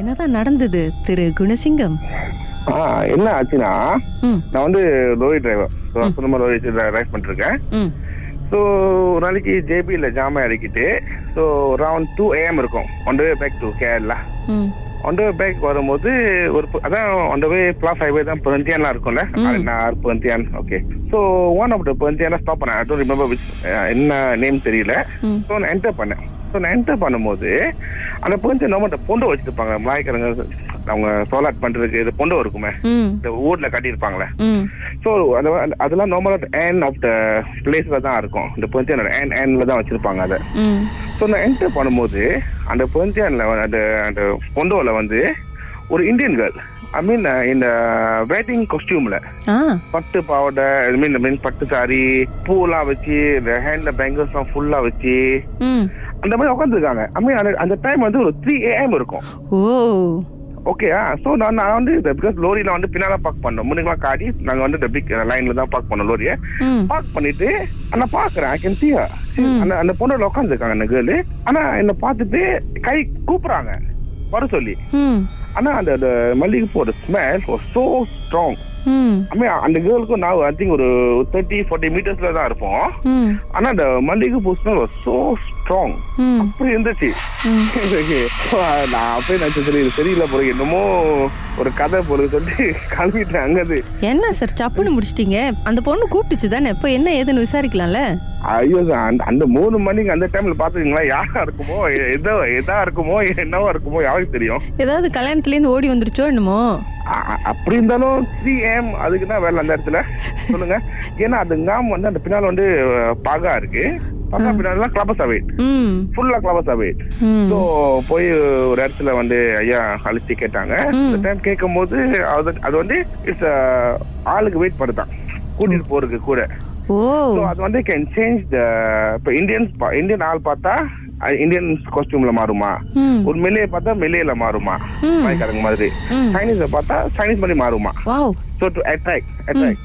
என்னதான் நடந்தது திரு குணசிங்கம்? என்ன ஆச்சுன்னா நான் வந்து லோரி டிரைவர் சொந்தமா லோரி டிரைவ் பண்ணிருக்கேன் ஸோ ஒரு நாளைக்கு ஜேபியில் ஜாமான் இறக்கிட்டு ஸோ அரவுண்ட் டூ ஏஎம் இருக்கும். One way back to Kerala one way back வரும்போது ஒரு அதான் ஒன் வே பிளாஸ் ஹைவே தான் பெருந்தியான்லாம் இருக்கும்ல? நார் பெருந்தியான் okay so one of the பெருந்தியான stop பண்ணேன். ஐ டோன்ட் ரிமெம்பர் விச் என்ன நேம் தெரியல. ஸோ நான் என்டர் பண்ணேன். ஸோ நான் என்டர் பண்ணும்போது அந்த பெருந்தியான் நம்ம இந்த பொண்டை வச்சிருப்பாங்க மலாய்க்காரங்க அவங்க சோலாட் பண்றதுக்கு இது பொண்டை இருக்குமே இந்த ஊர்ல கட்டியிருப்பாங்களே. ஸோ அதெல்லாம் நார்மலாக என் ஆஃப் த பிளேஸ்ல தான் இருக்கும். இந்த பெருந்தியானோட என் என்ல தான் வச்சிருப்பாங்க அதை. ஸோ நான் என்டர் பண்ணும்போது அந்த பெருந்தியான்ல அந்த அந்த பொண்டோல வந்து ஒரு இந்தியன் கேர்ள் ஐ மீன் இந்த வெட்டிங் காஸ்டியூம்ல பட்டு பாவாடை ஐ மீன் மீன் பட்டு சாரி பூலாம் வச்சு இந்த ஹேண்ட்ல பேங்கிள்ஸ்லாம் ஃபுல்லா வச்சு அந்த மாதிரி உட்காந்துருக்காங்க ஐ மீன் அந்த டைம் வந்து ஒரு த்ரீ ஏஎம் இருக்கும். ஓ. ஓகேயா ஸோ நான் நான் வந்து பிகாஸ் லோரியில வந்து பின்னால பார்க் பண்ணோம். முன்னுக்கெல்லாம் காடி நாங்கள் வந்து பிக் லைன்ல தான் பார்க் பண்ணோம் லோரியை பார்க் பண்ணிட்டு நான் பாக்குறேன். I can see her. அந்த அந்த பொண்ணோட உட்காந்துருக்காங்க அந்த கேர்ளு ஆனா என்ன பார்த்துட்டு கை கூப்பிடுறாங்க வர சொல்லி. ஆனா அந்த மல்லிகைப்பூவோட ஸ்மெல் சோ ஸ்ட்ராங் அந்த கேர்ளுக்கும் நான் ஐ திங்க் ஒரு தேர்ட்டி ஃபார்ட்டி மீட்டர்ஸ்ல தான் இருப்போம். ஆனா அந்த மல்லிகைப்பூ ஸ்மெல் சோ ஸ்ட்ராங் அப்படி இருந்துச்சு. நான் அப்படியே நினைச்சேன் சரி இது சரியில்லை போல என்னமோ ஒரு கதை போல சொல்லிட்டு கிளம்பிட்டேன் அங்கது என்ன சார் சப்புன்னு முடிச்சிட்டீங்க? அந்த பொண்ணு கூப்பிட்டுச்சு தானே? இப்போ என்ன ஏதுன்னு விசாரிக்கலாம்ல? ஐயோ அந்த அந்த மூணு மணிக்கு அந்த டைம்ல பாத்துக்கீங்களா? யாரா இருக்குமோ எதோ எதா இருக்குமோ என்னவா இருக்குமோ யாருக்கு தெரியும்? ஏதாவது கல்யாணத்துலேருந்து ஓடி வந்துருச்சோ என்னமோ? அப்படி இருந்தாலும் த்ரீ ஏஎம் அதுக்கு தான் வேலை அந்த இடத்துல. சொல்லுங்க. ஏன்னா அது காம் வந்து அந்த பின்னால வந்து பாகா இருக்கு. பாகா பின்னால கிளபஸ் அவே ம். ஃபுல்லா கிளபஸ் அவே ம். ஸோ போய் ஒரு இடத்துல வந்து ஐயா அழிச்சு கேட்டாங்க. அந்த டைம் கேட்கும் போது அது அது வந்து இட்ஸ் ஆளுக்கு வெயிட் பண்ணுதான் கூட்டிட்டு போறதுக்கு கூட. அது வந்து கேன் சேஞ்ச் த இப்போ இந்தியன்ஸ் இந்தியன் ஆள் பார்த்தா இந்தியன் காஸ்டியூம்ல மாறுமா? ஒரு மெல்லையை பார்த்தா மெல்லையில மாறுமா. மயக்காரங்க மாதிரி. சைனீஸை பார்த்தா சைனீஸ் மாதிரி மாறுமா? So to attract attract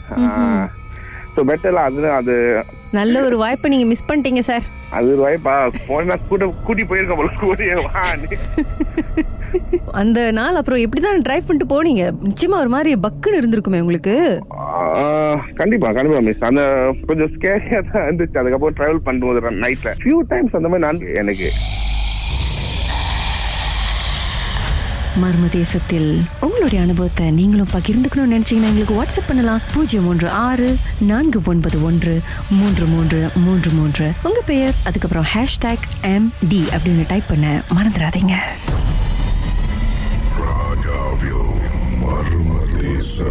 so பெட்டர்லாம் அது அது நல்ல ஒரு வாய்ப்பை நீங்க மிஸ் பண்ணிட்டீங்க சார் அது வாய்ப்பா? போனா கூட கூட்டி போயிருக்க போல கூடிய. அந்த நாள் அப்புறம் எப்படிதான் டிரைவ் பண்ணிட்டு போனீங்க? நிச்சயமா ஒரு மாதிரி பக்குன்னு இருந்திருக்குமே உங்களுக்கு. கண்டிப்பா கண்டிப்பா மிஸ் அந்த கொஞ்சம் ஸ்கேரியா தான் இருந்துச்சு. அதுக்கப்புறம் டிராவல் பண்ணும்போது நைட்ல ஃபியூ டைம்ஸ் அந்த மாதிரி நான் எனக்கு மர்ம தேசத்தில் உங்களுடைய அனுபவத்தை நீங்களும் பகிர்ந்துக்கணும்னு நினைச்சீங்கன்னா எங்களுக்கு வாட்ஸ்அப் பண்ணலாம். பூஜ்ஜியம் மூன்று ஆறு நான்கு ஒன்பது ஒன்று மூன்று மூன்று மூன்று மூன்று. உங்க பெயர் அதுக்கப்புறம் ஹேஷ்டேக் எம் டி அப்படின்னு டைப் பண்ண மறந்துடாதீங்க. Ragaville Marmadesa